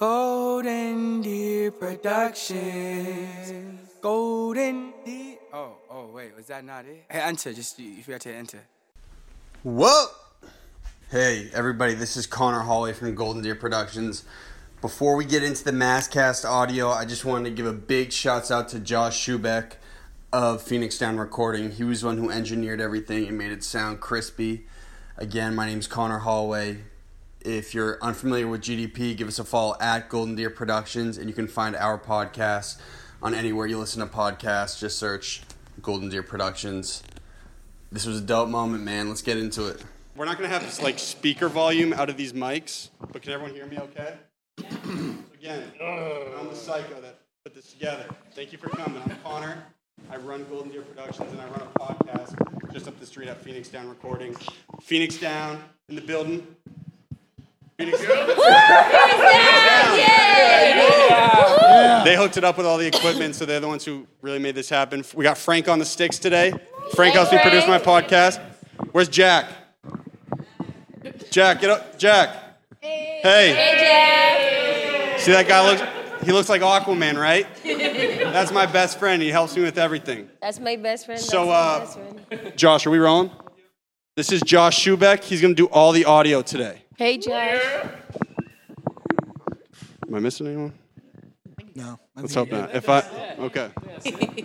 Golden Deer Productions. Golden Deer. Oh, oh, wait, was that not it? Hey, enter. Just you, you forgot to enter. Whoa! Hey, everybody, this is Conor Holway from Golden Deer Productions. Before we get into the Masscast audio, I just wanted to give a big shouts out to Josh Schuback of Phoenix Down Recording. He was the one who engineered everything and made it sound crispy. Again, my name's Conor Holway. If you're unfamiliar with GDP, give us a follow at Golden Deer Productions, and you can find our podcast on anywhere you listen to podcasts. Just search Golden Deer Productions. This was a dope moment, man. Let's get into it. We're not gonna have this like speaker volume out of these mics, but can everyone hear me okay? Again, I'm the psycho that put this together. Thank you for coming. I'm Conor. I run Golden Deer Productions and I run a podcast just up the street at Phoenix Down Recording. Phoenix Down in the building. Phoenix They hooked it up with all the equipment, so they're the ones who really made this happen. We got Frank on the sticks today. Frank helps me produce my podcast. Where's Jack? Jack, get up. Jack. Hey. Hey, Jack. See that guy looks he looks like Aquaman, right? That's my best friend. He helps me with everything. That's my best friend. So, That's my uh, best friend. Josh, are we rolling? This is Josh Schuback. He's gonna do all the audio today. Hey, Josh. Am I missing anyone? No. I Let's hope not. If I okay.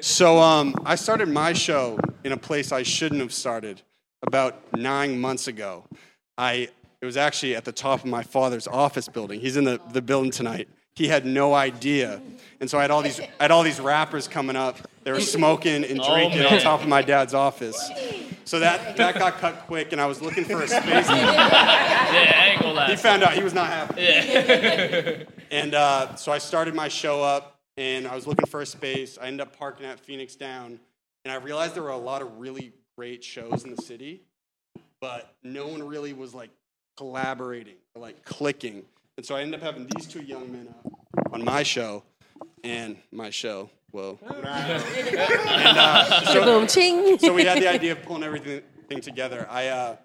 So um, I started my show in a place I shouldn't have started about nine months ago. I it was actually at the top of my father's office building. He's in the, the building tonight. He had no idea, and so I had all these I had all these rappers coming up. They were smoking and drinking on top of my dad's office. So that that got cut quick, and I was looking for a space. Yeah, ain't. He found out he was not happy. and uh, so I started my show up, and I was looking for a space. I ended up parking at Phoenix Down, and I realized there were a lot of really great shows in the city, but no one really was like collaborating or like clicking. And so I ended up having these two young men up on my show and my show. Whoa. and, uh, so, so we had the idea of pulling everything together. I uh,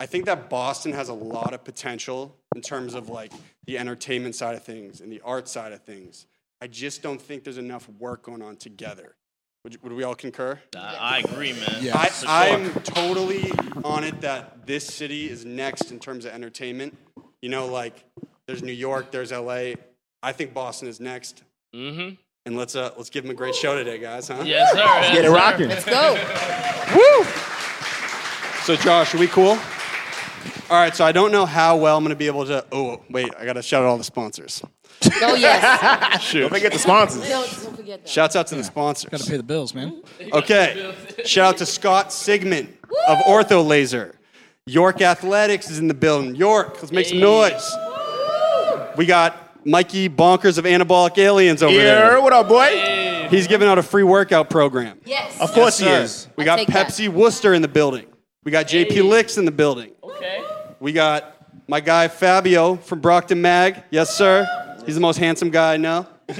I think that Boston has a lot of potential in terms of like the entertainment side of things and the art side of things. I just don't think there's enough work going on together. Would, you, would we all concur? I, I agree, man. Yeah. I, sure. I'm totally on it that this city is next in terms of entertainment. You know, like there's New York, there's LA. I think Boston is next. Mm-hmm. And let's uh, let's give them a great show today, guys, huh? Yes, sir. Yes, Get it sir. rocking. Let's go. Woo! So, Josh, are we cool? All right, so I don't know how well I'm going to be able to. Oh, wait, I got to shout out all the sponsors. Oh, yes. Shoot. Don't forget the sponsors. Don't, don't forget that. Shouts out to the sponsors. Got to pay the bills, man. Okay. Shout out to Scott Sigman of Ortho Lazer. York Athletics is in the building. York, let's make some noise. We got Mikey Bonkers of Anabolic Aliens over Yeah, there. what up, boy? He's giving out a free workout program. Yes. Of course he is. We got take that. Pepsi Worcester in the building. We got JP Licks in the building. Okay. We got my guy Fabio from Brockton Mag. Yes, sir. He's the most handsome guy I know.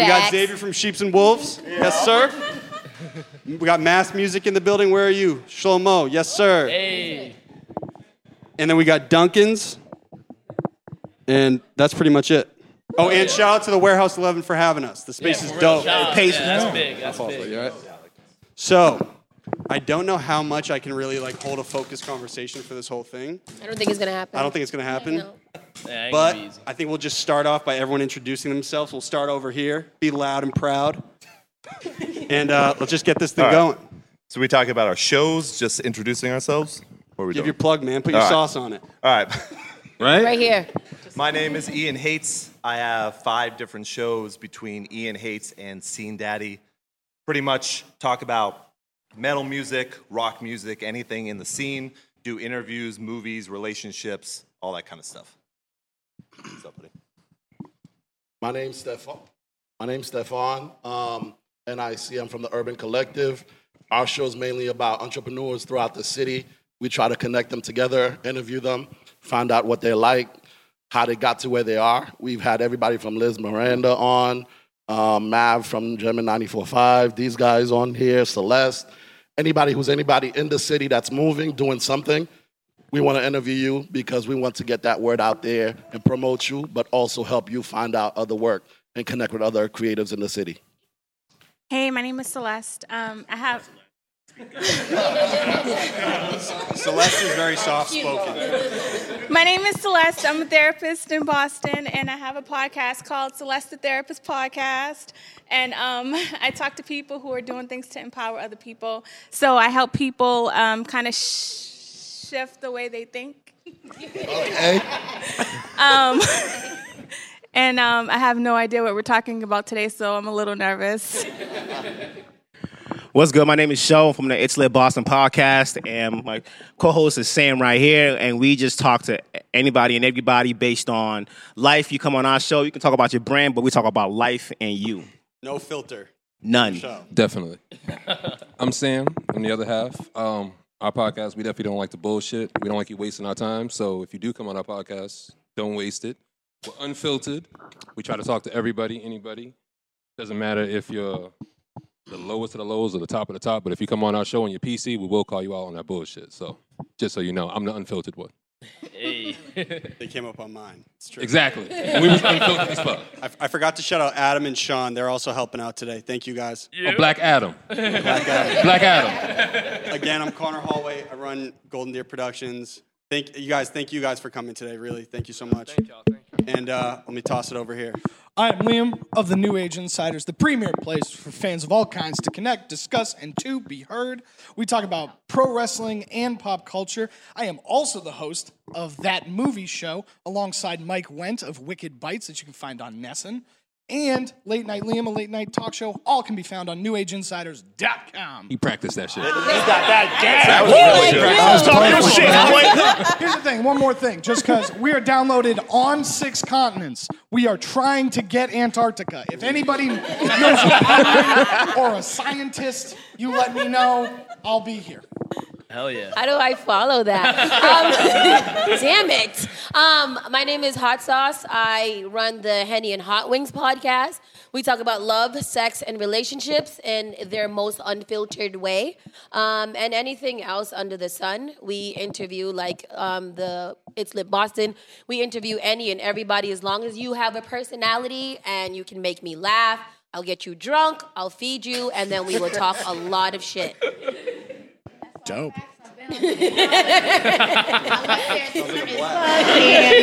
We got Xavier from Sheeps and Wolves. Yes, sir. We got Mass Music in the building. Where are you? Shlomo. Yes, sir. Hey. And then we got Dunkin's. And that's pretty much it. Oh, and shout out to the Warehouse 11 for having us. The space is dope. Shout out. pays Yeah, that's big. That's big. You all right? So, I don't know how much I can really like hold a focused conversation for this whole thing. I don't think it's going to happen. I don't think it's gonna happen. No. Yeah, ain't But gonna be easy. I think we'll just start off by everyone introducing themselves. We'll start over here. Be loud and proud. and uh, let's just get this thing All right. going. So we talk about our shows, just introducing ourselves. What are we Give doing? your plug, man. Put your All right. sauce on it. All right. Right here. My name is Ian Hates. I have five different shows between Ian Hates and Scene Daddy. Pretty much talk about metal music, rock music, anything in the scene. Do interviews, movies, relationships, all that kind of stuff. What's up, buddy? My name's Stefan. My name's Stefan. Um, see I'm from the Urban Collective. Our show is mainly about entrepreneurs throughout the city. We try to connect them together, interview them, find out what they like, how they got to where they are. We've had everybody from Liz Miranda on, um, Mav from Jam'n 94.5, these guys on here, Celeste. Anybody who's anybody in the city that's moving, doing something, we want to interview you because we want to get that word out there and promote you, but also help you find out other work and connect with other creatives in the city. Hey, my name is Celeste. Um, I have. Celeste is very soft spoken. My name is Celeste. I'm a therapist in Boston, and I have a podcast called Celeste the Therapist Podcast. And um, I talk to people who are doing things to empower other people. So I help people um, kind of sh- shift the way they think. Okay. Um, and um, I have no idea what we're talking about today, so I'm a little nervous. What's good? My name is Show from the It's Lit Boston podcast, and my co-host is Sam right here, and we just talk to anybody and everybody based on life. You come on our show, you can talk about your brand, but we talk about life and you. No filter. None. Definitely. I'm Sam. I'm the other half. Um, our podcast, we definitely don't like the bullshit. We don't like you wasting our time. So if you do come on our podcast, don't waste it. We're unfiltered. We try to talk to everybody, anybody. Doesn't matter if you're the lowest of the lows or the top of the top, but if you come on our show on your PC, we will call you out on that bullshit. So just so you know, I'm the unfiltered one. Hey. They came up on mine. It's true. Exactly. We was unfiltered as fuck. I, I forgot to shout out Adam and Sean. They're also helping out today. Thank you guys. Oh, Black Adam. Black Adam. Black Adam. Again, I'm Conor Holway. I run Golden Deer Productions. Thank you guys. Thank you guys for coming today. Really, thank you so much. Thank y'all. And uh, let me toss it over here. I'm Liam of the New Age Insiders, the premier place for fans of all kinds to connect, discuss, and to be heard. We talk about pro wrestling and pop culture. I am also the host of that movie show alongside Mike Went of Wicked Bites that you can find on Nessun. And Late Night Liam, a late night talk show, all can be found on newageinsiders.com. He practiced that shit. He's got that down. That was really good. That was Talk your shit. Here's the thing, one more thing. Just because we are downloaded on six continents, we are trying to get Antarctica. If anybody knows a or a scientist, you let me know. I'll be here. Hell yeah. How do I follow that? Um, damn it. Um, my name is Hot Sauce. I run the Henny and Hot Wings podcast. We talk about love, sex, and relationships in their most unfiltered way. Um, and anything else under the sun. We interview, like um, the It's Lit Boston, we interview any and everybody as long as you have a personality and you can make me laugh. I'll get you drunk, I'll feed you, and then we will talk a lot of shit. Dope.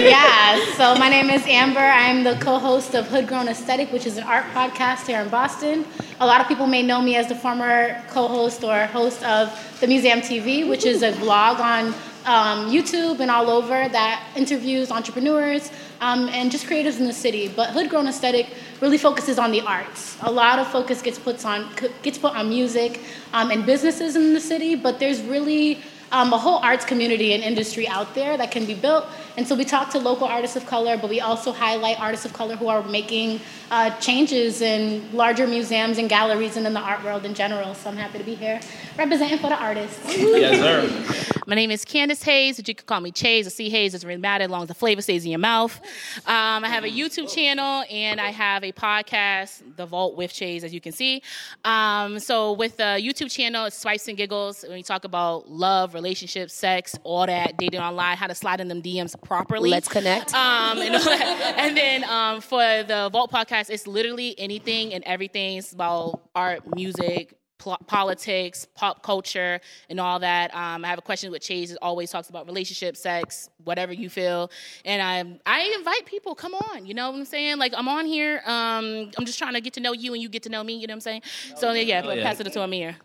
Yeah, so my name is Amber. I'm the co-host of Hood Grown Aesthetic, which is an art podcast here in Boston. A lot of people may know me as the former co-host or host of the Museum TV, which is a blog on um, YouTube and all over that interviews entrepreneurs um, and just creatives in the city. But Hood Grown Aesthetic really focuses on the arts. A lot of focus gets put on gets put on music um, and businesses in the city, but there's really um, a whole arts community and industry out there that can be built. And so we talk to local artists of color, but we also highlight artists of color who are making uh, changes in larger museums and galleries and in the art world in general. So I'm happy to be here representing for the artists. Yes, sir. My name is Candace Hayes, but you can call me Chase. or C Hayes doesn't really matter as long as the flavor stays in your mouth. Um, I have a YouTube channel and I have a podcast, The Vault with Chase, as you can see. Um, so with the YouTube channel, it's Swipes and Giggles. When we talk about love, relationships, sex, all that, dating online, how to slide in them DMs properly. Let's connect. Um, and, and then um, for the Vault podcast, it's literally anything and everything. It's about art, music, pl- politics, pop culture, and all that. Um, I have a question with Chase. It always talks about relationships, sex, whatever you feel. And I I invite people. Come on, you know what I'm saying? Like I'm on here. Um, I'm just trying to get to know you, and you get to know me. You know what I'm saying? So yeah, Oh, yeah. pass it to Amir.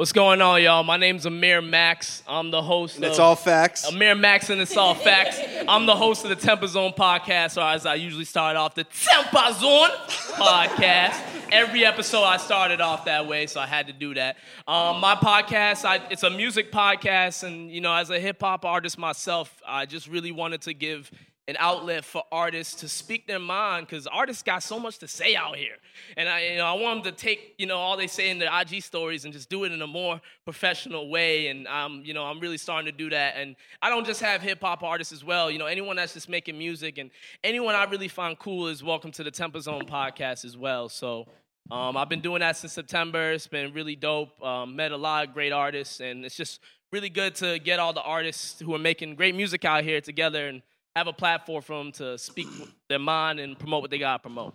What's going on, y'all? My name's Amir Max. I'm the host And it's all facts. Amir Max and it's all facts. I'm the host of the Temper Zone podcast, or as I usually start off, the Temper Zone podcast. Every episode I started off that way, so I had to do that. Um, my podcast, I, it's a music podcast, and you know, as a hip hop artist myself, I just really wanted to give an outlet for artists to speak their mind because artists got so much to say out here. And I, you know, I want them to take, you know, all they say in their IG stories and just do it in a more professional way. And, um, you know, I'm really starting to do that. And I don't just have hip hop artists as well. You know, anyone that's just making music and anyone I really find cool is welcome to the Temper Zone podcast as well. So um, I've been doing that since September. It's been really dope. Um, met a lot of great artists, and it's just really good to get all the artists who are making great music out here together and have a platform for them to speak their mind and promote what they got to promote.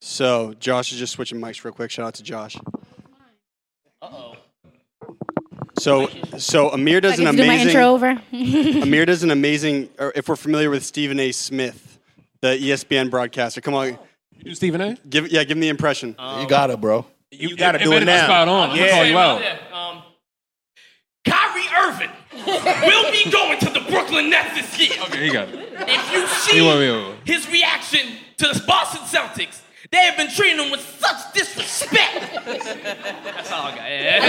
So Josh is just switching mics real quick. Shout out to Josh. Uh oh. So so Amir does I an get to do my amazing. intro over? Amir does an amazing. Or if we're familiar with Stephen A. Smith, the ESPN broadcaster, come on. You do Stephen A. Give yeah, give him the impression. you got it, bro. You gotta It do better it now. spot on. I'm gonna call you out. Um, Kyrie Irving will be going to the Brooklyn Nets this year. Okay, he got it. If you He want me see over. his reaction to the Boston Celtics, they have been treating him with such disrespect. That's all I got. Yeah.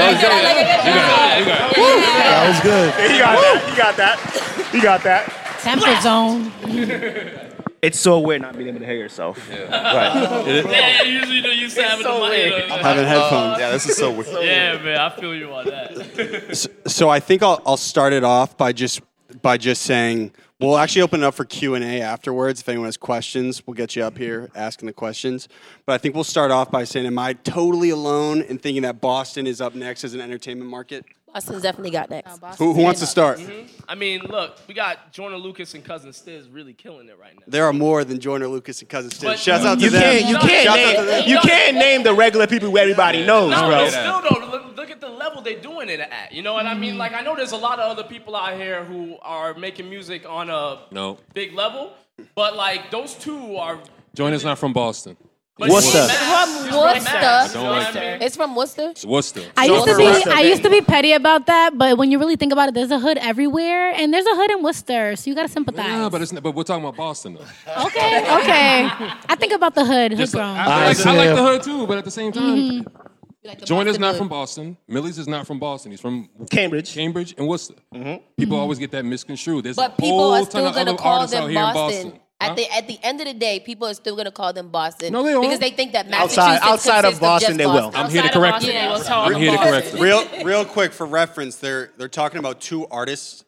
That was good. You got that. You got that. You got that. Temper zone. It's so weird not being able to hear yourself. Right. Yeah, usually don't used to have it in my head. Having uh, headphones. Yeah, this is so weird. Yeah, man, I feel you on that. So, so I think I'll, I'll start it off by just by just saying we'll actually open it up for Q and A afterwards. If anyone has questions, we'll get you up here asking the questions. But I think we'll start off by saying, am I totally alone in thinking that Boston is up next as an entertainment market? Boston's definitely got next. Who, who wants to start? Mm-hmm. I mean, look, we got Joyner Lucas and Cousin Stizz really killing it right now. There are more than Joyner Lucas and Cousin Stizz. But- Shouts out to You them. can't. You can't Shouts out to name. them. You can't name the regular people who everybody knows, No, bro. but still though, look, look at the level they're doing it at. You know what I mean? Mm-hmm. Like I know there's a lot of other people out here who are making music on a No. big level, but like those two are. Joyner's not from Boston. But Worcester. it's It's from It's from Mass, Worcester. you know what I? It's from Worcester. It's Worcester. I used to be I used to be petty about that, but when you really think about it, there's a hood everywhere, and there's a hood in Worcester, so you gotta sympathize. Yeah, but it's but we're talking about Boston though. okay, okay. I think about the hood, hood Just grown. I, I like, I like the hood too, but at the same time, mm-hmm. Like the Joyner's not hood. from Boston. Millyz is not from Boston. He's from Cambridge. Cambridge and Worcester. Mm-hmm. People always get that misconstrued. There's But a people whole are ton still of gonna other call artists out them here in Boston. Boston. At Huh? the at the end of the day, people are still gonna call them Boston. No, they won't. because they think that Massachusetts Outside- outside of consists Boston, just they will. Boston. I'm here to correct Boston, it. they will call I'm here to correct it. real real quick for reference they're they're talking about two artists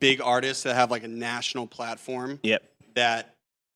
big artists that have like a national platform Yep. that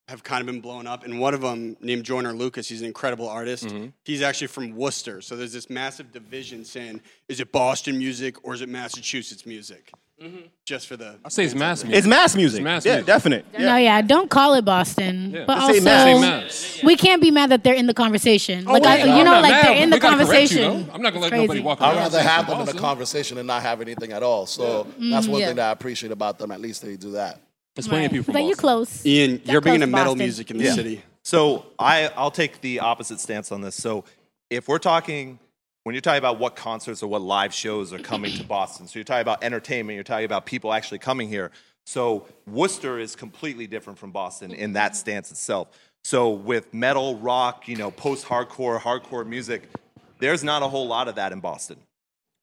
have kind of been blown up and one of them named Joyner Lucas he's an incredible artist Mm-hmm. he's actually from Worcester so there's this massive division saying is it Boston music or is it Massachusetts music Mm-hmm. just for the I say it's mass music. It's mass music. It's mass yeah, music. definite. No, yeah, don't call it Boston. Yeah. But Just say also, Mass. We can't be mad that they're in the conversation. Oh, like, I, wait, you I'm know, not like mad. they're in the We gotta you, conversation. I'm not gonna let It's nobody crazy. walk I'd rather have them in the conversation and not have anything at all. So mm-hmm. that's one Yeah. thing that I appreciate about them. At least they do that. There's plenty of people from But you Boston. close. Ian That you're bringing close in to metal Boston. music in the Yeah. city So I, I'll take the opposite stance on this. So if we're talking, when you're talking about what concerts or what live shows are coming to Boston, so you're talking about entertainment, you're talking about people actually coming here. So Worcester is completely different from Boston in that stance itself. So with metal, rock, you know, post-hardcore, hardcore music, there's not a whole lot of that in Boston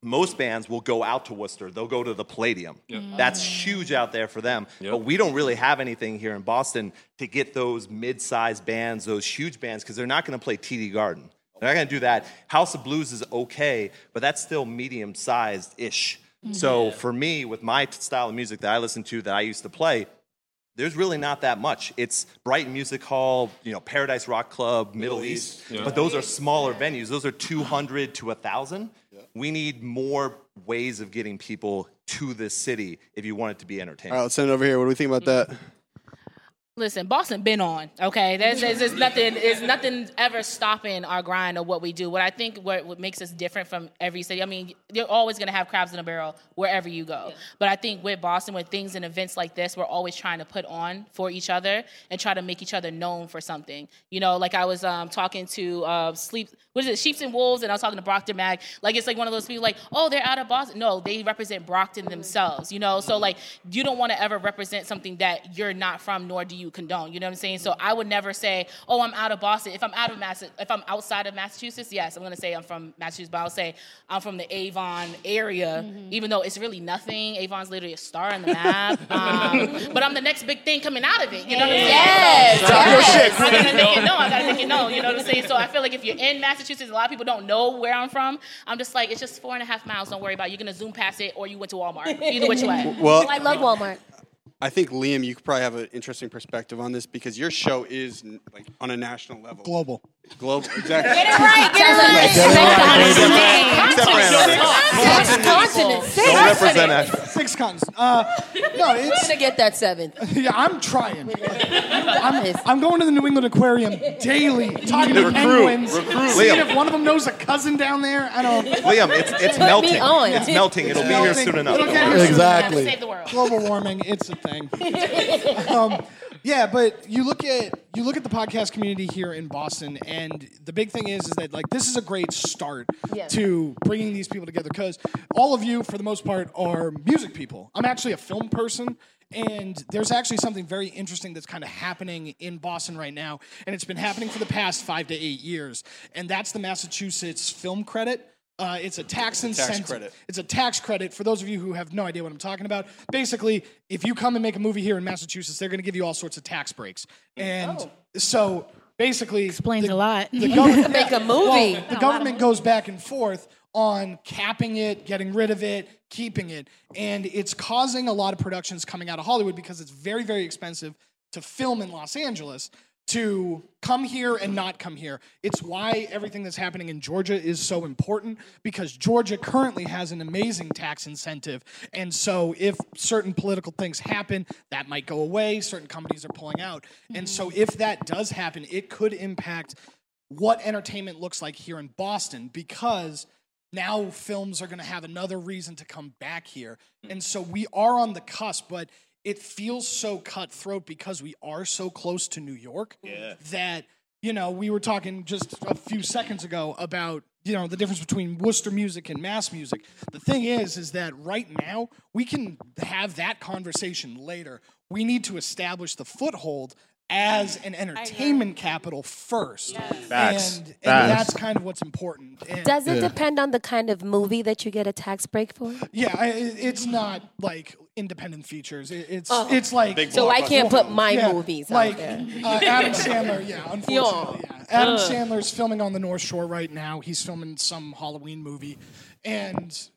most bands will go out to Worcester. They'll go to the Palladium. Mm. That's huge out there for them. Yep. But we don't really have anything here in Boston to get those mid-sized bands, those huge bands, because they're not going to play TD Garden. They're not going to do that. House of Blues is okay, but that's still medium-sized ish. Mm-hmm. So for me, with my style of music that I listen to, that I used to play, there's really not that much. It's Brighton Music Hall, you know, Paradise Rock Club, Middle, East, but those are smaller venues. Those are 200 to 1,000. We need more ways of getting people to this city if you want it to be entertaining. right let's send it over here what do we think about mm-hmm. that Listen, Boston been on. Okay, there's, there's, there's nothing. There's nothing ever stopping our grind of what we do. What I think what, what makes us different from every city. I mean, you're always gonna have crabs in a barrel wherever you go. But I think with Boston, with things and events like this, we're always trying to put on for each other and try to make each other known for something. You know, like I was um, talking to uh, Sleep. What is it? Sheeps and Wolves, and I was talking to Brockton Mag. Like it's like one of those people like, oh, they're out of Boston. No, they represent Brockton themselves. You know, so like you don't want to ever represent something that you're not from, nor do you condone. You know what I'm saying? So I would never say, oh, I'm out of Boston. If I'm out of Mass, if I'm outside of Massachusetts, yes, I'm gonna say I'm from Massachusetts, but I'll say I'm from the Avon area, even though it's really nothing. Avon's literally a star on the map. Um, but I'm the next big thing coming out of it. You know what I'm saying? Yes, So yes. I gotta make it known. I gotta make it known. You know what I'm saying? So I feel like if you're in Massachusetts, a lot of people don't know where I'm from. I'm just like, it's just four and a half miles. Don't worry about it. You're gonna zoom past it, or you went to Walmart. Either which way. well I love Walmart. I think Liam, you could probably have an interesting perspective on this because your show is like on a national level. Global. Global. Exactly. Get it right, get it right. Except for Antarctica. Six continents. Six Don't represent continents. that. Six continents. Uh, no, I'm it's gonna get that seventh. yeah. I'm trying. I'm, I'm going to the New England Aquarium daily, talking to Recruit, penguins, recruit. seeing Liam. if one of them knows a cousin down there. I don't. Liam, it's it's Put me melting. on. It's melting. It'll be here melting. soon enough. It'll get here soon Exactly. Save the world. global warming it's a thing um, yeah but you look at you look at the podcast community here in boston and the big thing is is that like this is a great start Yeah. to bringing these people together because all of you for the most part are music people i'm actually a film person and there's actually something very interesting that's kind of happening in Boston right now, and it's been happening for the past five to eight years. And that's the Massachusetts Film Credit. Uh, it's a tax incentive. credit. It's a tax credit for those of you who have no idea what I'm talking about. Basically, if you come and make a movie here in Massachusetts, they're going to give you all sorts of tax breaks. And so basically, Explains the, a lot. The government Make a movie. well, the government goes back and forth on capping it, getting rid of it, keeping it, and it's causing a lot of productions coming out of Hollywood because it's very, very expensive to film in Los Angeles to come here and not come here. It's why everything that's happening in Georgia is so important because Georgia currently has an amazing tax incentive. And so if certain political things happen, that might go away. Certain companies are pulling out. And so mm-hmm. if that does happen, it could impact what entertainment looks like here in Boston because now films are going to have another reason to come back here. And mm. so we are on the cusp, but it feels so cutthroat because we are so close to New York that, you know, we were talking just a few seconds ago about, you know, the difference between Worcester music and mass music. The thing is, is that right now we can have that conversation later. We need to establish the foothold as an entertainment capital first. Facts. And, and Facts. that's kind of what's important. And- Does it depend on the kind of movie that you get a tax break for? yeah, I, it- it's not like independent features. It, it's Oh. it's like Big So I can't put my Yeah, movies like out there. uh, Adam Sandler. Yeah, unfortunately, Yeah. yeah. Adam Ugh. Sandler's filming on the North Shore right now. He's filming some Halloween movie, and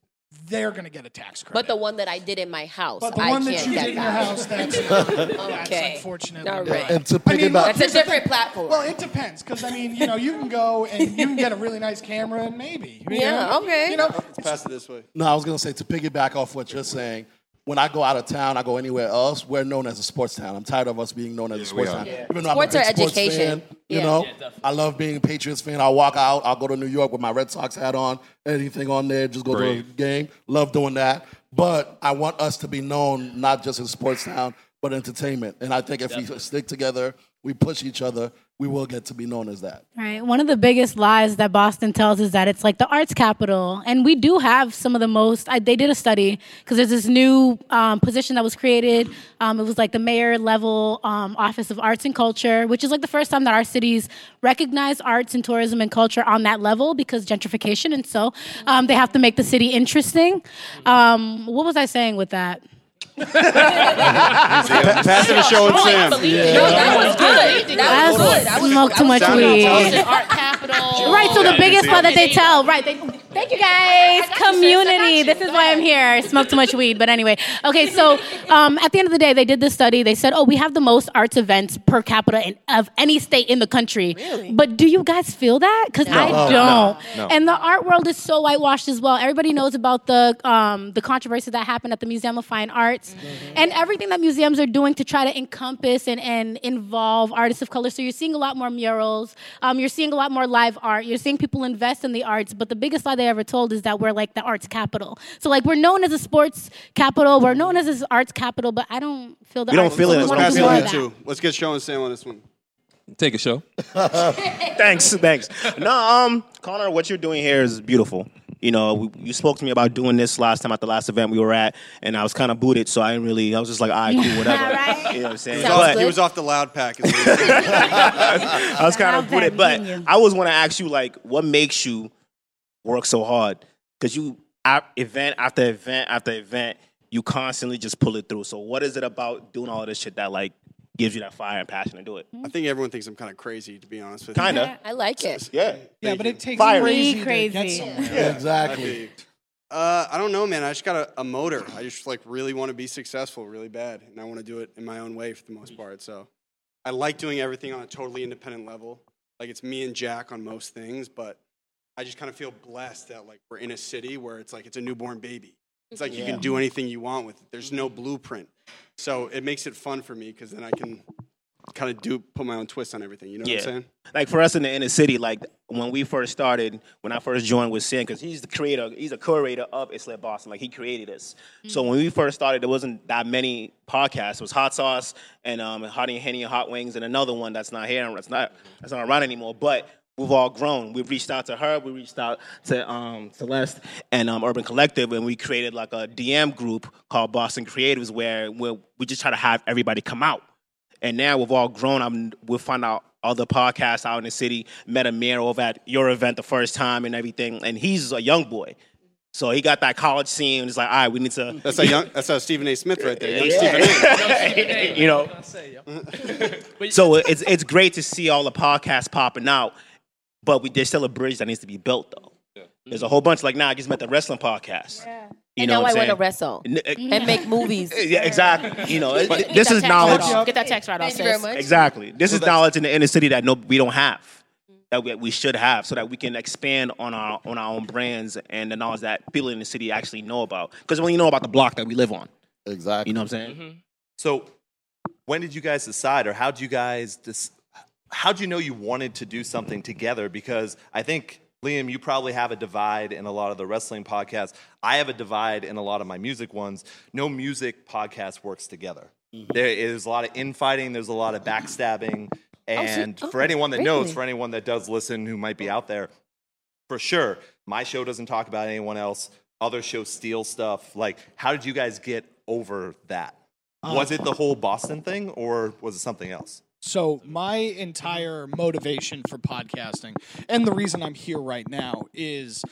they're gonna get a tax credit. But the one that I did in my house, But the I one can't that you did in your house, that's not, that's Okay. unfortunately. All not. And to I mean, piggyback, That's a different platform. Well, it depends, because I mean, you know, you can go and you can get a really nice camera, and maybe. Yeah, know? okay. You know, Pass it this way. No, I was gonna say to piggyback off what you're saying. When I go out of town, I go anywhere else. We're known as a sports town. I'm tired of us being known as a sports town. are. Even though Sports I'm a are big sports education. fan, you Yeah. know, Yeah. I love being a Patriots fan. I'll walk out. I'll go to New York with my Red Sox hat on. Anything on there, just go to a game. Love doing that. But I want us to be known not just as a sports town, but entertainment. And I think if we stick together, we push each other, we will get to be known as that. Right. One of the biggest lies that Boston tells is that it's like the arts capital, and we do have some of the most. I, they did a study because there's this new um, position that was created. Um, it was like the mayor level um, office of arts and culture, which is like the first time that our cities recognize arts and tourism and culture on that level because gentrification, and so um, they have to make the city interesting. Um, what was I saying with that? Pa- pass it to show and Sam. No, that was good. That was good. I I was smoke too much Sound weed. intelligent. Art capital. Right, so the biggest see lie it. that they tell, right? They, thank you guys, got you, sis. Community. This is why I'm ahead. here. Smoke too much weed, but anyway. Okay, so um, at the end of the day, they did this study. They said, oh, we have the most arts events per capita in, of any state in the country. Really? But do you guys feel that? Because I don't. no, no. And the art world is so whitewashed as well. Everybody knows about the um, the controversy that happened at the Museum of Fine Arts and everything that museums are doing to try to encompass and, and involve artists of color. So you're seeing a lot more murals. Um, you're seeing a lot more live art. You're seeing people invest in the arts. But the biggest lie they ever told is that we're like the arts capital. So like we're known as a sports capital. We're known as this arts capital. But I don't feel the We don't arts- feel it as what much Pass is it as more of that? Let's get show and Sam on this one. Take a show. thanks, thanks. No, um, Conor, what you're doing here is beautiful. You know, we, you spoke to me about doing this last time at the last event we were at, and I was kind of booted, so I didn't really. I was just like, all right, cool, whatever. Right. You know what I'm saying? Sounds But- He was off the loud pack. is what he said. I was kind of Loud booted, but me and you. I always want to ask you, like, what makes you work so hard? Because you, event after event after event, you constantly just pull it through. So, what is it about doing all this shit that like gives you that fire and passion to do it? I think everyone thinks I'm kind of crazy, to be honest with you. Kinda, I like it. yeah. yeah, but it takes Fire. crazy, Be to crazy. get somewhere. Exactly. Uh, I don't know, man. I just got a, a motor. I just like really want to be successful, really bad, and I want to do it in my own way for the most part. So, I like doing everything on a totally independent level. Like it's me and Jack on most things, but I just kind of feel blessed that like we're in a city where it's like it's a newborn baby. It's like you mm-hmm. can do anything you want with it. There's no mm-hmm. blueprint. So it makes it fun for me because then I can kind of do put my own twist on everything. You know what I'm saying? Like for us in the inner city, like when we first started, when I first joined with Sin, because he's the creator, he's a curator of It's Lit Boston. Like he created us. So mm. when we first started, there wasn't that many podcasts. It was Hot Sauce and um, Hot and Henny and Hot Wings, and another one that's not here. That's not mm-hmm. that's not around anymore. But we've all grown. We've reached out to her. We reached out to um, Celeste and um, Urban Collective, and we created like a DM group called Boston Creatives, where where we just try to have everybody come out. And now we've all grown. I'm, we'll find out other podcasts out in the city. Met Amir over at your event the first time and everything. And he's a young boy. So he got that college scene. It's like, all right, we need to. That's a young. That's a Stephen A. Smith right there. Young Yeah. Stephen A. you know. so it's it's great to see all the podcasts popping out, but we, there's still a bridge that needs to be built though. There's a whole bunch. Like now, I just met the wrestling podcast. You and know now I I'm want to wrestle N- uh, and make movies. Yeah, exactly. You know, it- Get this is knowledge. write-off. Get that tax write off, Thank you very much. Exactly. This So is knowledge in the inner city that no, we don't have. That we, we should have, so that we can expand on our on our own brands and the knowledge that people in the city actually know about. Because when you know about the block that we live on, exactly. You know what I'm saying? So, when did you guys decide, or how did you guys dis- how did you know you wanted to do something together? Because I think Liam, you probably have a divide in a lot of the wrestling podcasts. I have a divide in a lot of my music ones. No music podcast works together. Mm-hmm. There is a lot of infighting. There's a lot of backstabbing. Oh, and oh, for anyone that knows, for anyone that does listen who might be out there, for sure, my show doesn't talk about anyone else. Other shows steal stuff. Like, how did you guys get over that? Oh. was it the whole Boston thing, or was it something else? So my entire motivation for podcasting and the reason I'm here right now is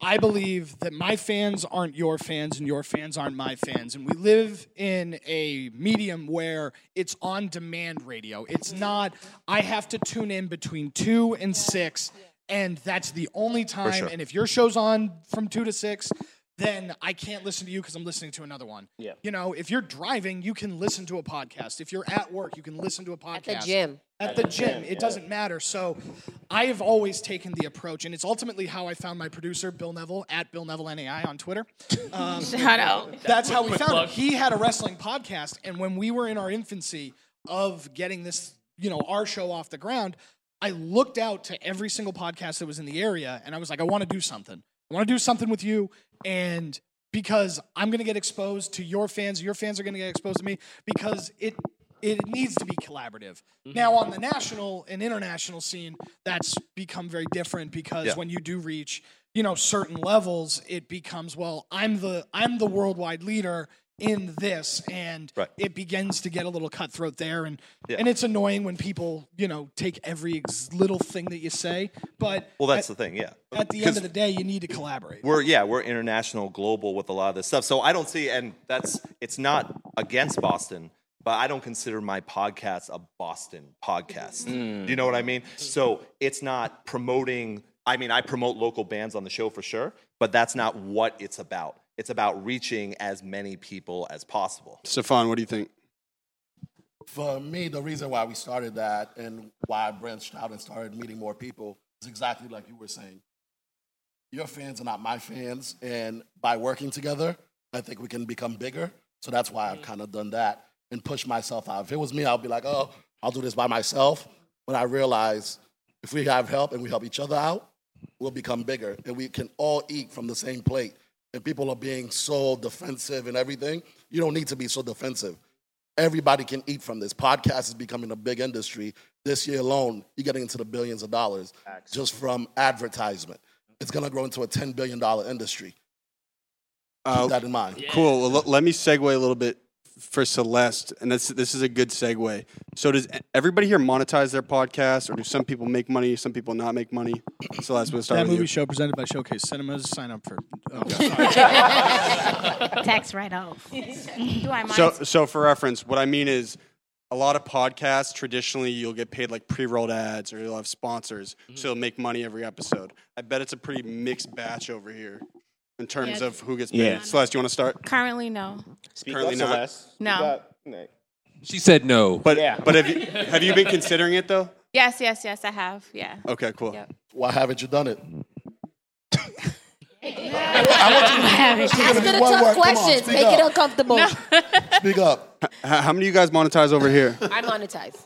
I believe that my fans aren't your fans and your fans aren't my fans and we live in a medium where it's on demand radio. It's not I have to tune in between 2 and 6 and that's the only time sure. and if your show's on from 2 to 6 then I can't listen to you because I'm listening to another one. Yeah. You know, if you're driving, you can listen to a podcast. If you're at work, you can listen to a podcast. At the gym. At the gym. It doesn't matter. So I have always taken the approach, and it's ultimately how I found my producer, Bill Neville, at Bill Neville NAI on Twitter. Um, Shout out. That's how we found him. He had a wrestling podcast, and when we were in our infancy of getting this, you know, our show off the ground, I looked out to every single podcast that was in the area, and I was like, I want to do something. I want to do something with you, and because I'm going to get exposed to your fans, your fans are going to get exposed to me because it it needs to be collaborative. Mm-hmm. Now on the national and international scene, that's become very different because Yeah. when you do reach, you know, certain levels, it becomes well, I'm the I'm the worldwide leader in this and Right. it begins to get a little cutthroat there and Yeah. and it's annoying when people, you know, take every ex- little thing that you say, but Well, that's at, the thing, yeah. at the end of the day, you need to collaborate. We're yeah, we're international, global with a lot of this stuff. So I don't see, and that's it's not against Boston, but I don't consider my podcast a Boston podcast. Mm. Do you know what I mean? So it's not promoting. I mean, I promote local bands on the show for sure, but that's not what it's about. It's about reaching as many people as possible. Stefan, what do you think? For me, the reason why we started that and why I branched out and started meeting more people is exactly like you were saying. Your fans are not my fans, and by working together, I think we can become bigger. So that's why I've mm. kind of done that and pushed myself out. If it was me, I'd be like, oh, I'll do this by myself. But I realize if we have help and we help each other out, we'll become bigger and we can all eat from the same plate. And people are being so defensive and everything. You don't need to be so defensive. Everybody can eat from this. Podcast is becoming a big industry. This year alone, you're getting into the billions of dollars just from advertisement. It's going to grow into a $10 billion industry. Uh, that in mind. Cool. Well, l- let me segue a little bit for Celeste, and this this is a good segue. So, does everybody here monetize their podcast, or do some people make money, some people not make money? Celeste, we'll start that with movie you. show presented by Showcase Cinemas. Sign up for. Oh, Tax write off. Do I mind? So, so for reference, what I mean is, a lot of podcasts traditionally you'll get paid like pre-rolled ads, or you'll have sponsors, mm-hmm. so you'll make money every episode. I bet it's a pretty mixed batch over here in terms Yeah. of who gets paid. Yeah. Celeste, you want to start? Currently, no. Speak Currently up, not. Celeste. No. Speak up. She said no. But Yeah. but have you have you been considering it though? Yes, yes, yes, I have. Yeah. Okay, cool. Why haven't you done it? Ask Speak her the one tough word. Come on, questions. speak Make up. it uncomfortable. Speak up. H- how many of you guys monetize over here? I monetize.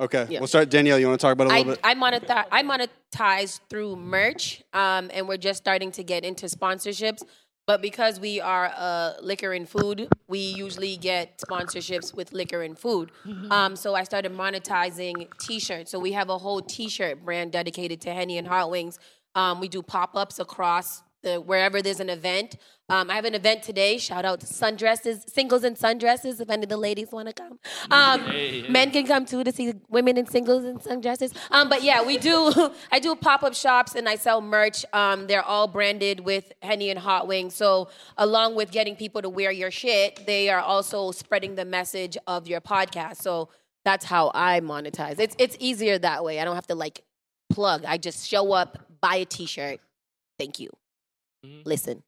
Okay, Yeah. we'll start. Danielle, you want to talk about it a little I, bit? I monetize I monetize through merch, um, and we're just starting to get into sponsorships. But because we are uh, liquor and food, we usually get sponsorships with liquor and food. Um, so I started monetizing T-shirts. So we have a whole T-shirt brand dedicated to Henny and Hot Wings. Um, we do pop-ups across the wherever there's an event. Um, I have an event today. Shout out to sundresses, singles and sundresses. If any of the ladies want to come, um, Hey, hey. men can come too to see women in singles and sundresses. Um, but yeah, we do. I do pop up shops and I sell merch. Um, they're all branded with Henny and Hot Wings. So along with getting people to wear your shit, they are also spreading the message of your podcast. So that's how I monetize. It's it's easier that way. I don't have to like plug. I just show up, buy a T-shirt. Thank you. Listen.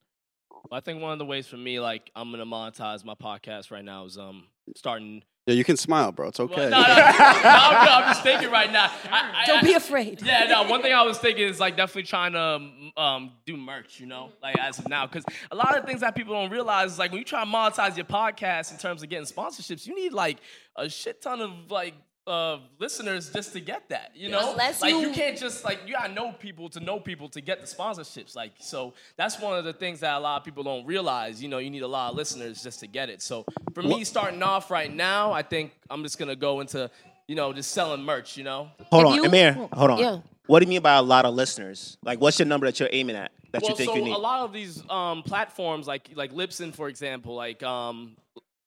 I think one of the ways for me, like I'm gonna monetize my podcast right now, is um starting. yeah, you can smile, bro. It's okay. No, no, no, no, I'm, I'm just thinking right now. I, I, Don't be afraid. Yeah, no. One thing I was thinking is like definitely trying to um, um, do merch, you know, like as of now, because a lot of things that people don't realize is like when you try to monetize your podcast in terms of getting sponsorships, you need like a shit ton of like uh, listeners just to get that, you know. Unless like you- you can't just like you gotta know people to know people to get the sponsorships. Like so, that's one of the things that a lot of people don't realize. You know, you need a lot of listeners just to get it. So for me, starting off right now, I think I'm just gonna go into you know just selling merch. You know. Hold If on, you- Amir. Hold on. Yeah. What do you mean by a lot of listeners? Like, what's your number that you're aiming at that well, you think so you need? a lot of these um, platforms, like like Libsyn, for example, like um,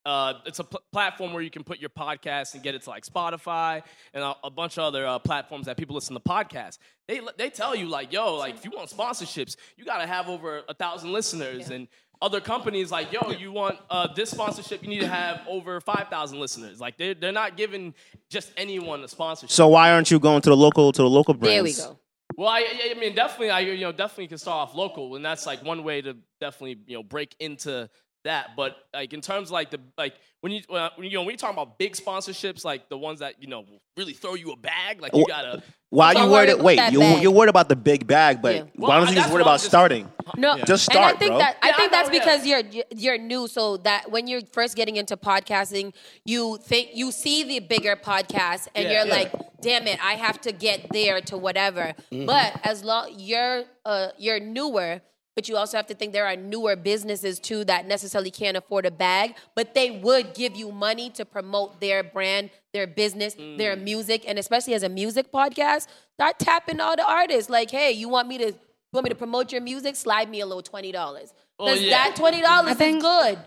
uh, it's a pl- platform where you can put your podcast and get it to like Spotify and a, a bunch of other uh, platforms that people listen to podcasts. They they tell you like, yo, like if you want sponsorships, you got to have over a thousand listeners and. Other companies like, yo, you want uh, this sponsorship, you need to have over 5,000 listeners. Like, they're, they're not giving just anyone a sponsorship. so why aren't you going to the local to the local brands? There we go. Well, I, I I mean, definitely, I you know definitely can start off local, and that's like one way to definitely you know break into that. But like in terms of like the like when you uh, when you know when you talk about big sponsorships, like the ones that you know really throw you a bag, like you gotta. Why are you worried? about Wait, you bag. you're worried about the big bag, but Yeah. why don't you just worry about just- starting? No, Just start, and I think bro. that I Yeah, think I that's know, yeah. because you're you're new. So that when you're first getting into podcasting, you think you see the bigger podcast, and Yeah, you're yeah. like, "Damn it, I have to get there to whatever." But as long you're uh, you're newer. But you also have to think there are newer businesses too that necessarily can't afford a bag, but they would give you money to promote their brand, their business, their Mm. music, and especially as a music podcast, start tapping all the artists. Like, hey, you want me to you want me to promote your music? Slide me a little twenty dollars. Oh, yeah. that twenty dollars is good.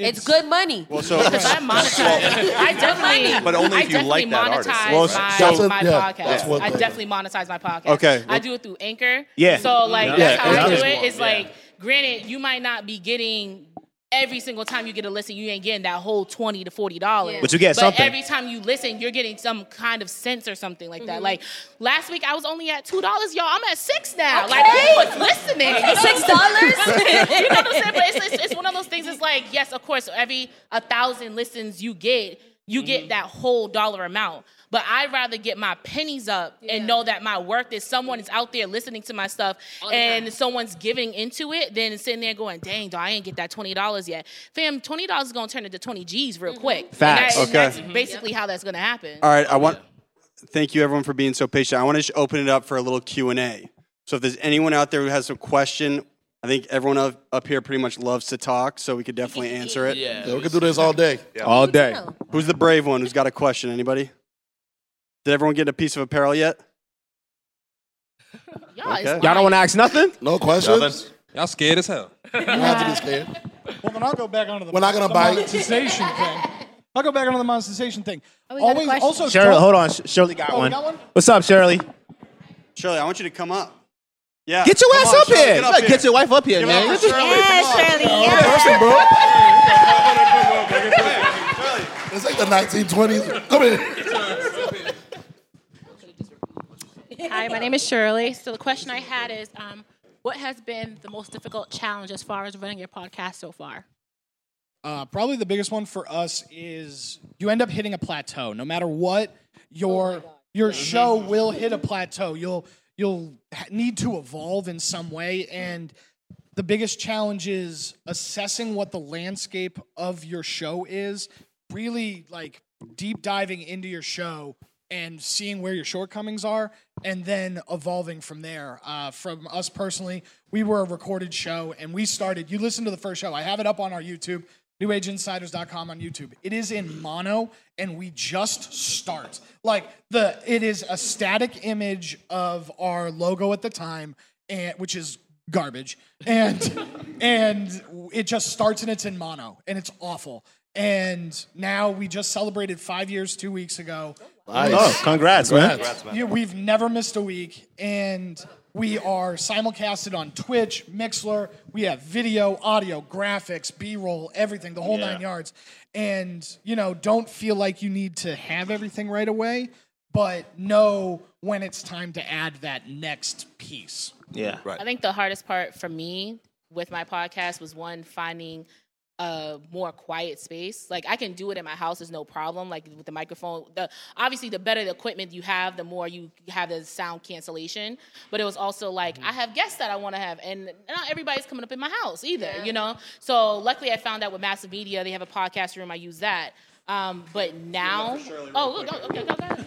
It's, good money. well, so Because I monetize. I definitely. But only I if you definitely like that artist. monetize Well, my, that's my yeah, podcast. that's one I thing. definitely monetize my podcast. Okay. I do it through Anchor. Yeah. So like Yeah. that's how I do it. It's yeah. like, granted, you might not be getting. Every single time you get a listen, you ain't getting that whole twenty to forty dollars. Yeah. But you get but something. every time you listen, you're getting some kind of sense or something like that. Mm-hmm. Like last week, I was only at two dollars, y'all. I'm at six now. Like Okay. who was listening? You know what I'm Six saying? dollars? you know what I'm saying? But it's, it's, it's one of those things. It's like, yes, of course, every a thousand listens you get, you get that whole dollar amount. But I'd rather get my pennies up and know that my worth is someone is out there listening to my stuff and someone's giving into it than sitting there going, dang, dog, I ain't get that twenty dollars yet. Fam, twenty dollars is gonna turn into twenty G's real quick. And Facts. that- and Okay. That's basically how that's gonna happen. All right, I want. Thank you, everyone, for being so patient. I want to sh- open it up for a little Q and A. So, if there's anyone out there who has a question, I think everyone up, up here pretty much loves to talk, so we could definitely answer it. Yeah. Yeah, we could do this all day. All day. Who's the brave one? Who's got a question? Anybody? Did everyone get a piece of apparel yet? Y'all, Okay. Y'all don't want to ask nothing? No questions. Nothing. Y'all scared as hell. You don't have to be scared. Well, then I'll go back onto the, We're not gonna the bite. monetization thing. I'll go back onto the monetization thing. Oh, we got a Always, question. also, Shirley, don't- hold on. Shirley got Oh, we one. got one? What's up, Shirley? Shirley, I want you to come up. Yeah. Get your come ass on, up Shirley, here. Get, up Look, here. Get your wife up here, man. up for Shirley. Yeah, Shirley. Yeah. Person, bro. It's like the 1920s. Come here. Hi, my name is Shirley. So the question I had is, um, what has been the most difficult challenge as far as running your podcast so far? Uh, probably the biggest one for us is you end up hitting a plateau. No matter what your your show will hit a plateau. You'll you'll need to evolve in some way and the biggest challenge is assessing what the landscape of your show is, really like deep diving into your show and seeing where your shortcomings are and then evolving from there. Uh, from us personally, we were a recorded show and we started, you listen to the first show, I have it up on our YouTube, newageInsiders.com on YouTube. It is in mono and we just start. Like the it is a static image of our logo at the time and which is garbage. And and it just starts and it's in mono and it's awful. And now we just celebrated 5 years 2 weeks ago. Nice. Oh, congrats, man. Congrats, man. Yeah, we've never missed a week and we are simulcasted on Twitch, Mixer. We have video, audio, graphics, B-roll, everything, the whole Yeah. nine yards. And, you know, don't feel like you need to have everything right away, but know when it's time to add that next piece. Yeah. Right. I think the hardest part for me with my podcast was one finding a more quiet space. Like I can do it in my house, there's no problem. Like with the microphone, the obviously the better the equipment you have, the more you have the sound cancellation. But it was also like mm-hmm. I have guests that I want to have, and not everybody's coming up in my house either. You know. So luckily, I found out with Massive Media, they have a podcast room. I use that. Um, but now, oh, look, oh, okay, go ahead.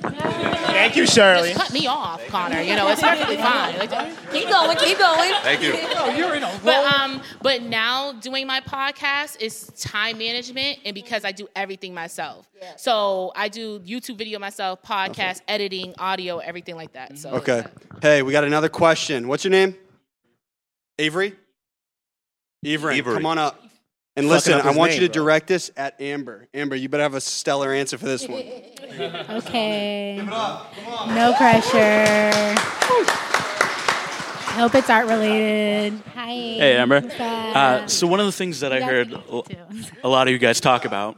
Thank you, Shirley. Just cut me off, Conor. You know, it's perfectly fine. Like, Keep going, keep going. Thank you. Oh, you're in a But um, but now doing my podcast is time management, and because I do everything myself, so I do YouTube video myself, podcast editing, audio, everything like that. So Okay. Hey, we got another question. What's your name? Avery? Avery, Avery. come on up. And listen, I want name, you to bro. direct this at Amber. Amber, you better have a stellar answer for this one. Okay. No pressure. I hope it's art related. Hi. Hey, Amber. Uh, so one of the things that I You heard can a a lot of you guys talk about,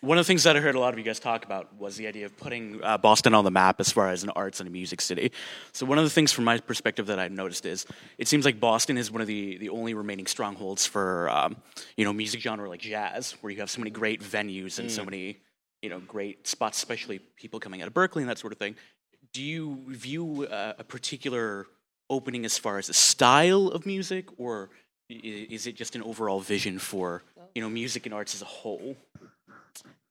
one of the things that I heard a lot of you guys talk about was the idea of putting uh, Boston on the map as far as an arts and a music city. So one of the things from my perspective that I've noticed is it seems like Boston is one of the, the only remaining strongholds for um, you know music genre like jazz, where you have so many great venues and so Mm. many you know great spots, especially people coming out of Berklee and that sort of thing. Do you view uh, a particular opening as far as a style of music, or is it just an overall vision for you know music and arts as a whole?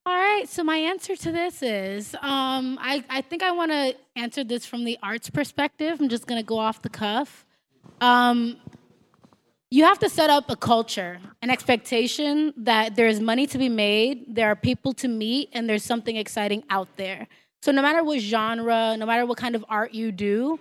All right, so my answer to this is um, I, I think I want to answer this from the arts perspective. I'm just going to go off the cuff. Um, you have to set up a culture, an expectation that there's money to be made, there are people to meet, and there's something exciting out there. So, no matter what genre, no matter what kind of art you do,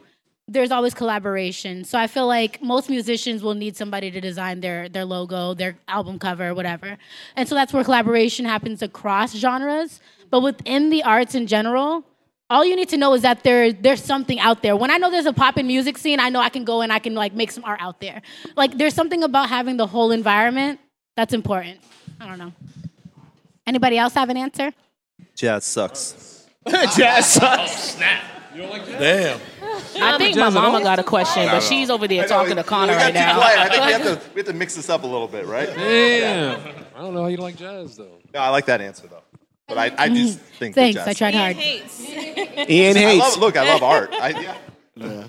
there's always collaboration. So I feel like most musicians will need somebody to design their their logo, their album cover, whatever. And so that's where collaboration happens across genres. But within the arts in general, all you need to know is that there there's something out there. When I know there's a pop in music scene, I know I can go and I can like make some art out there. Like there's something about having the whole environment that's important. I don't know. Anybody else have an answer? Jazz sucks. Jazz sucks. Oh, snap. Damn. I think my mama got a question, but she's over there talking to Conor right now. I think we have, to, we have to mix this up a little bit, right? Damn. I don't know how you like jazz though. No, I like that answer though. But I, I do mm. think that Thanks, jazz I tried hard. Ian I hates. love, look, I love art. I, yeah.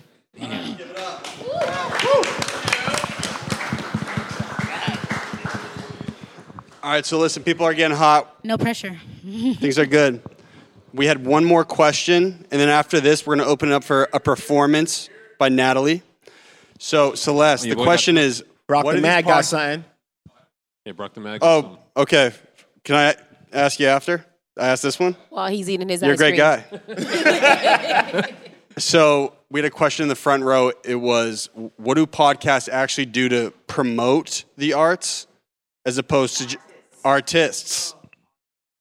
All right, so listen, people are getting hot. No pressure. Things are good. We had one more question, and then after this, we're going to open it up for a performance by Natalie. So, Celeste, Your the question got- is Brock what the are these Mag got pod- something. Hey, Brockton Mag. Oh, okay. Can I ask you after? I ask this one? While he's eating his You're a ice great cream. guy. So we had a question in the front row. It was, what do podcasts actually do to promote the arts as opposed to j- artists?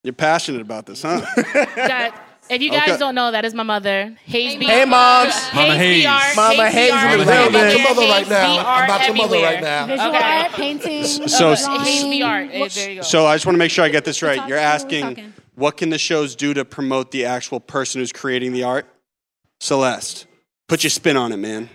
You're passionate about this, huh? Got- if you guys Okay. don't know, that is my mother. Hayes B. Hey, moms. Mama Hayes. Mama Hayes in the building. About your mother right now. art About your mother right now. Visual Okay. art, painting, So- Hayes B. Art. There you go. So I just want to make sure I get this right. You're talking? What are we asking, what can the shows do to promote the actual person who's creating the art? Celeste, put your spin on it, man.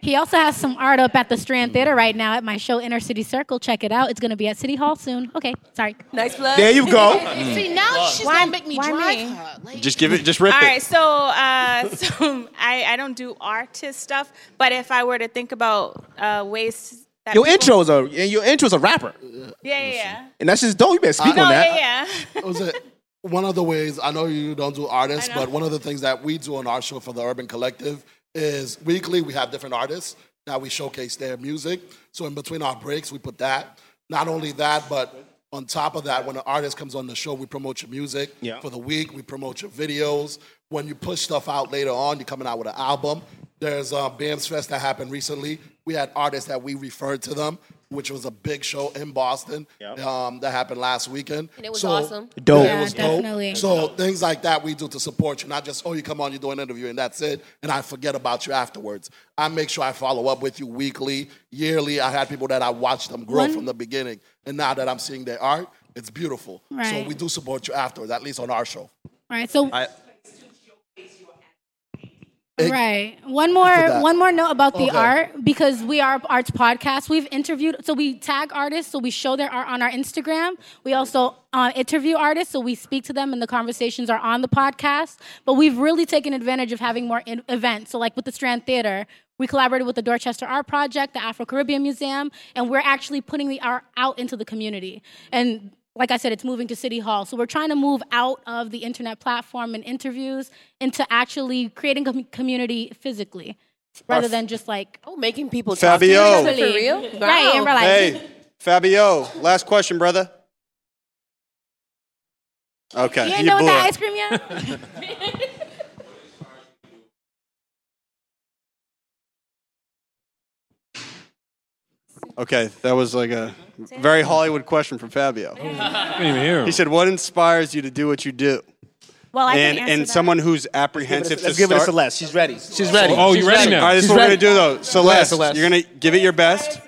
He also has some art up at the Strand Theater right now at my show Inner City Circle. Check it out. It's going to be at City Hall soon. Okay, sorry. Nice plug. There you go. See, now does. She's Why- gonna make me why drive me? her. Like, Just give it. Just rip All it. right, so uh, so I, I don't do artist stuff, but if I were to think about uh, ways that Your people- intro is a your intro is a rapper, yeah, yeah, yeah. and that's just dope. You better speak no, on that. yeah, yeah. was it one of the ways I know you don't do artists, but one of the things that we do on our show for the Urban Collective is weekly we have different artists that we showcase their music. So in between our breaks, we put that. Not only that, but on top of that, when an artist comes on the show, we promote your music Yeah. for the week. We promote your videos. When you push stuff out later on, you're coming out with an album. There's uh, BAMS Fest that happened recently. We had artists that we referred to them, which was a big show in Boston um, that happened last weekend. And it was So- awesome. Dope. Yeah, Yeah, it was dope. So things like that we do to support you, not just oh you come on, you do an interview and that's it, and I forget about you afterwards. I make sure I follow up with you weekly, yearly. I had people that I watched them grow One- from the beginning, and now that I'm seeing their art, it's beautiful. So we do support you afterwards, at least on our show. Right. So I, Ex- Right. One more one more note about the Okay. art because we are arts podcast. We've interviewed so we tag artists, so we show their art on our Instagram. We also uh, interview artists, so we speak to them and the conversations are on the podcast. But we've really taken advantage of having more in- events. So like with the Strand Theater, we collaborated with the Dorchester Art Project, the Afro Caribbean Museum, and we're actually putting the art out into the community. And like I said, it's moving to City Hall. So we're trying to move out of the internet platform and interviews into actually creating a community physically, rather than just like Oh, making people Fabio. talk to each other for real. right in real life. Hey, Fabio. Last question, brother. Okay. You ain't you done with blew that it. ice cream yet? Okay, that was like a very Hollywood question from Fabio. I didn't even hear him. He said, "What inspires you to do what you do?" Well, I and can answer and that. someone who's apprehensive Let's give it to start. Celeste. She's ready. She's ready. Oh, you She's ready now? All right, this is She's what we're ready. gonna do though. Celeste, Celeste. you're gonna give it your best.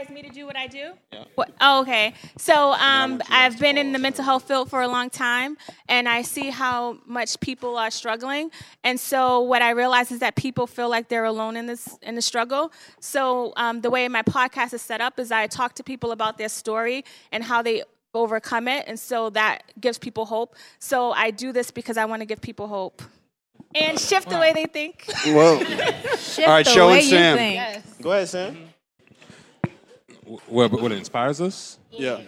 What me to do what I do? What, oh, okay. So um, I've been in the mental health field for a long time, and I see how much people are struggling. And so what I realize is that people feel like they're alone in this in the struggle. So um, the way my podcast is set up is I talk to people about their story and how they overcome it, and so that gives people hope. So I do this because I want to give people hope and shift the way they think. Whoa. Shift All right, the show way and you Sam. think. Go ahead, Sam. What, what inspires us? Yeah.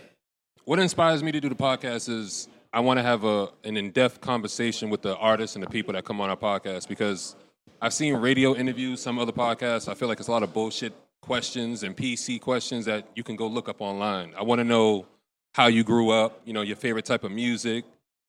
What inspires me to do the podcast is I want to have a an in-depth conversation with the artists and the people that come on our podcast because I've seen radio interviews, some other podcasts. I feel like it's a lot of bullshit questions and PC questions that you can go look up online. I want to know how you grew up, you know, your favorite type of music,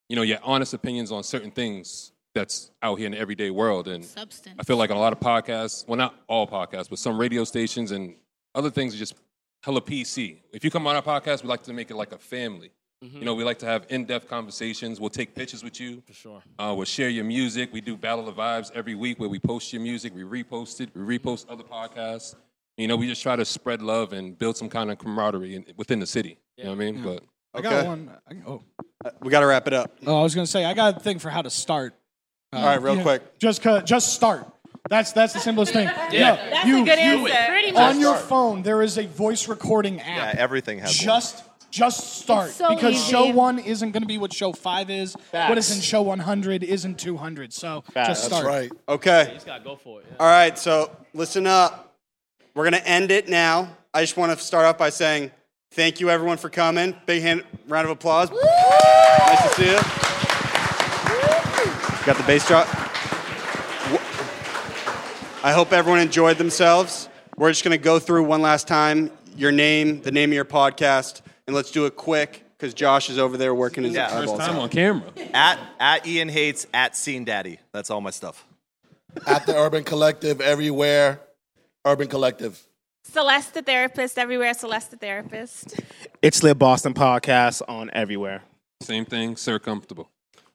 you know, your honest opinions on certain things that's out here in the everyday world. And Substance. I feel like a lot of podcasts, well, not all podcasts, but some radio stations and other things are just hella PC. If you come on our podcast, we like to make it like a family. You know, we like to have in-depth conversations. We'll take pictures with you. For sure. Uh, we'll share your music. We do Battle of Vibes every week where we post your music, we repost it, we repost other podcasts. You know, we just try to spread love and build some kind of camaraderie in, within the city. You know what I mean? But I got Okay. one. I, oh. We got to wrap it up. oh, I was gonna say I got a thing for how to start. Uh, All right, real yeah, quick. Just just start. That's that's the simplest thing. Yeah. That's you, a good you- answer. Pretty On your phone, there is a voice recording app. yeah, everything has one. just just start It's so because easy. show one isn't going to be what show five is. What is Facts. in show 100 isn't 200. So Facts. just That's start. right. Okay. You just gotta go for it. yeah. All right, so listen up. We're going to end it now. I just want to start off by saying thank you, everyone, for coming. Big hand, round of applause. Nice to see you. Got the bass drop. I hope everyone enjoyed themselves. We're just going to go through one last time your name, the name of your podcast, and let's do it quick because Josh is over there working his Yeah. first eyeballs time out. on camera. At at Ian Hates at Scene Daddy. That's all my stuff. At the Urban Collective, everywhere. Urban Collective. Celeste the therapist everywhere. Celeste the therapist. It's Lit Boston podcast on everywhere. Same thing, Sir Comfortable.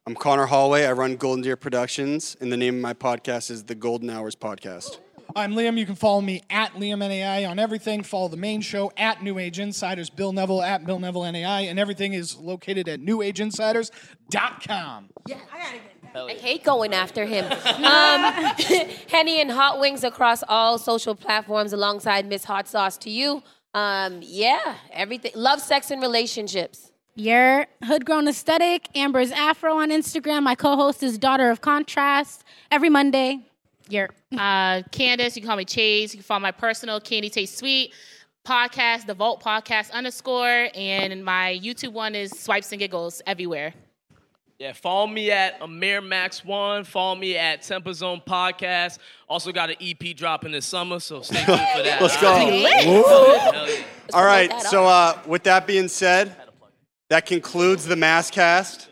I'm Conor Holway. I run Golden Deer Productions, and the name of my podcast is the Golden Hours Podcast. I'm Liam. You can follow me at Liam NAI on everything. Follow the main show at New Age Insiders. Bill Neville at Bill Neville NAI. And everything is located at newageInsiders.com. Yeah, I hate going after him. Um, Henny and Hot Wings across all social platforms alongside Miss Hot Sauce to you. Um, yeah, everything. Love, sex, and relationships. Your Hood Grown Aesthetic, Amber's Afro on Instagram. My co host is Daughter of Contrast every Monday. Your Uh, Candace, you can call me Chase. You can follow my personal Candy Taste Sweet podcast, the Vault Podcast underscore, and my YouTube one is Swipes and Giggles everywhere. Yeah, follow me at Amir Max One. Follow me at Temper Zone Podcast. Also got an EP dropping this summer, so stay tuned for that. Let's go. Yeah. All right. So, uh, with that being said, that concludes the MassCast.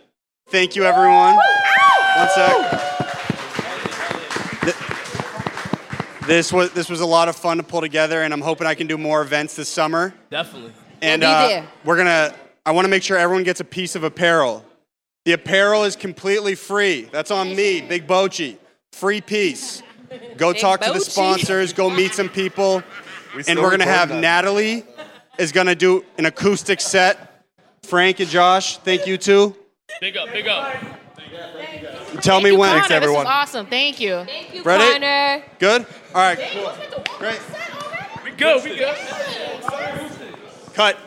Thank you, everyone. One sec. This was this was a lot of fun to pull together, and I'm hoping I can do more events this summer. Definitely. And We'll be uh, there. we're gonna. I want to make sure everyone gets a piece of apparel. The apparel is completely free. That's on me, Big Boachie. Free piece. Go Big talk to the Bochi. sponsors. Go meet some people. and still we're gonna have that. Natalie is gonna do an acoustic set. Frank and Josh, thank you too. Big up, big up. Tell me you, when. Conor. This was awesome. Thank you. Thank you, Ready? Conor. Good. All right. Cool. Great. We go, we go. Cut.